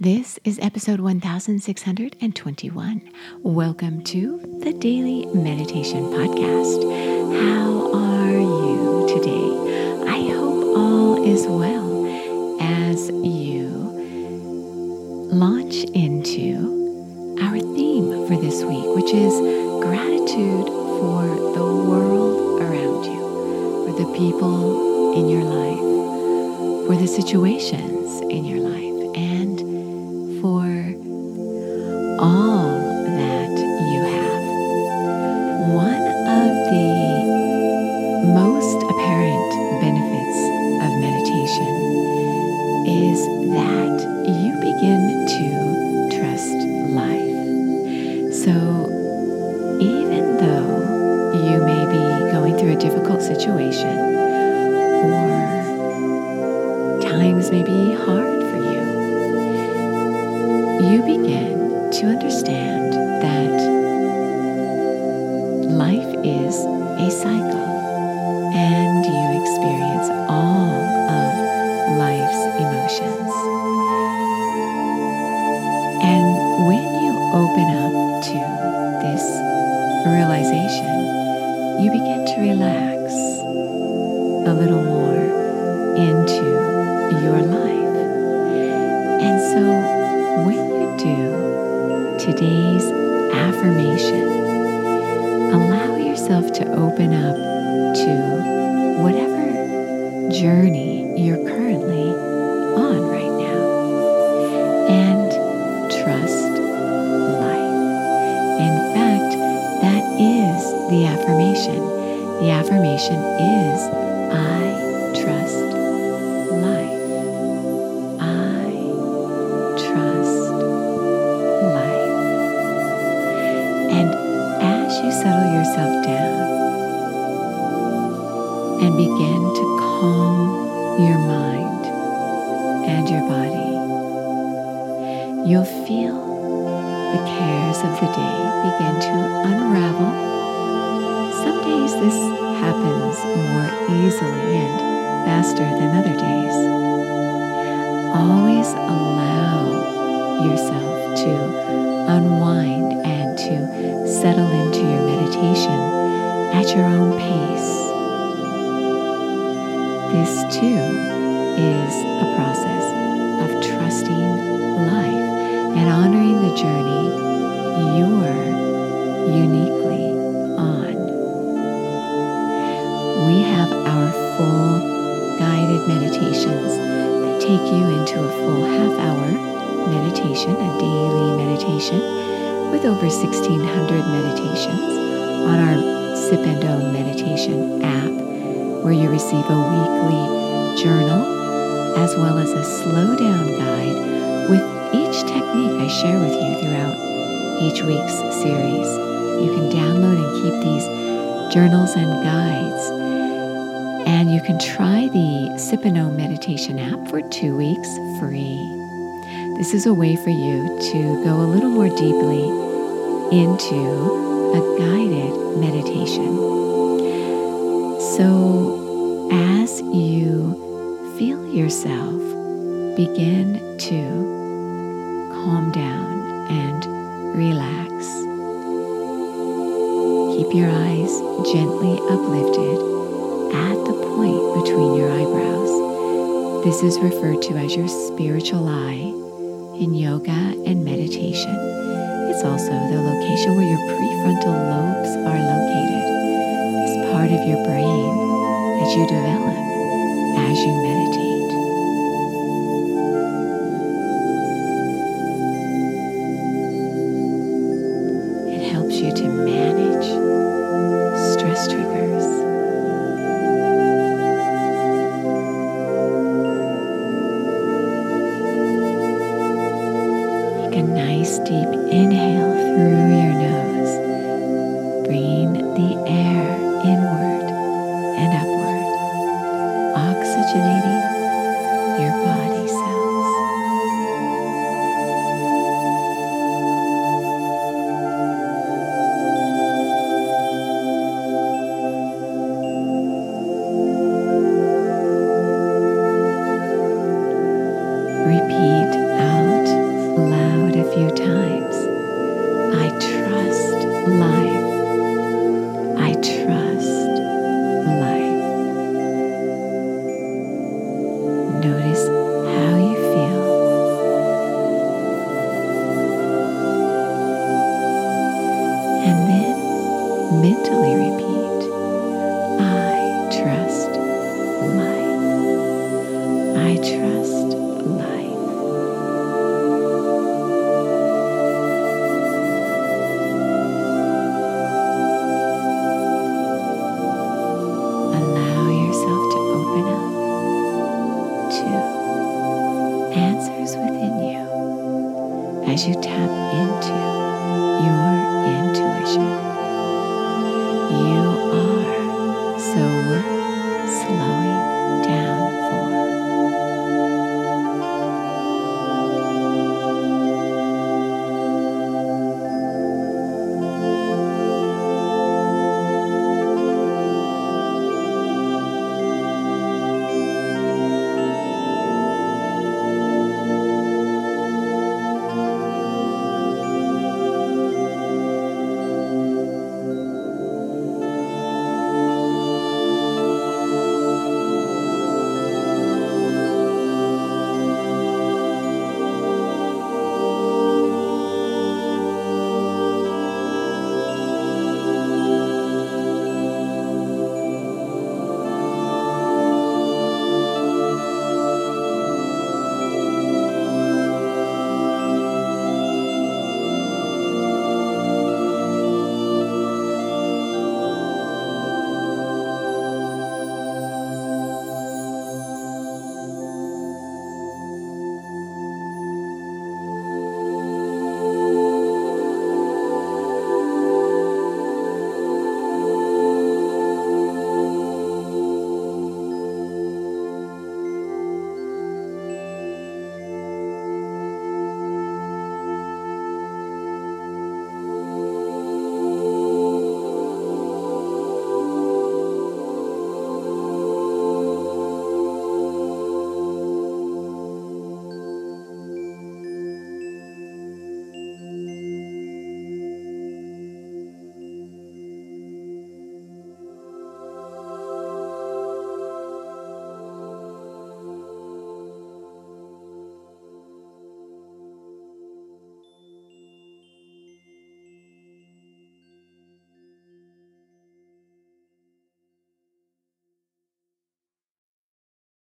This is episode 1621. Welcome to the Daily Meditation Podcast. How are you today? I hope all is well as you launch into our theme for this week, which is gratitude for the world around you, for the people in your life, for the situations in your life all that you have. One of the most apparent benefits of meditation is that you begin to trust life. So even though you may be going through a difficult situation or times may be hard for you, you begin to understand that life is a cycle and you experience all of life's emotions. And when you open up to this realization, you begin to relax a little more into your life. And so when today's affirmation. Allow yourself to open up to whatever journey you're currently on right now and trust life. In fact, that is the affirmation. The affirmation is yourself down and begin to calm your mind and your body. You'll feel the cares of the day begin to unravel. Some days this happens more easily and faster than other days. Always allow yourself to unwind to settle into your meditation at your own pace. This too is a process of trusting life and honoring the journey you're uniquely on. We have our full guided meditations that take you into a full half hour meditation, a daily meditation with over 1600 meditations on our Sip and Om meditation app, where you receive a weekly journal as well as a slow down guide with each technique I share with you throughout each week's series. You can download and keep these journals and guides. And you can try the Sip and Om meditation app for two weeks free. This is a way for you to go a little more deeply into a guided meditation. So, as you feel yourself begin to calm down and relax, keep your eyes gently uplifted at the point between your eyebrows. This is referred to as your spiritual eye in yoga and meditation. It's also the location where your prefrontal lobes are located, this part of your brain that you develop as you meditate. Nice deep inhale through your nose, bringing the air inward and upward, oxygenating your body cells. Repeat answers within you as you tap into your intuition.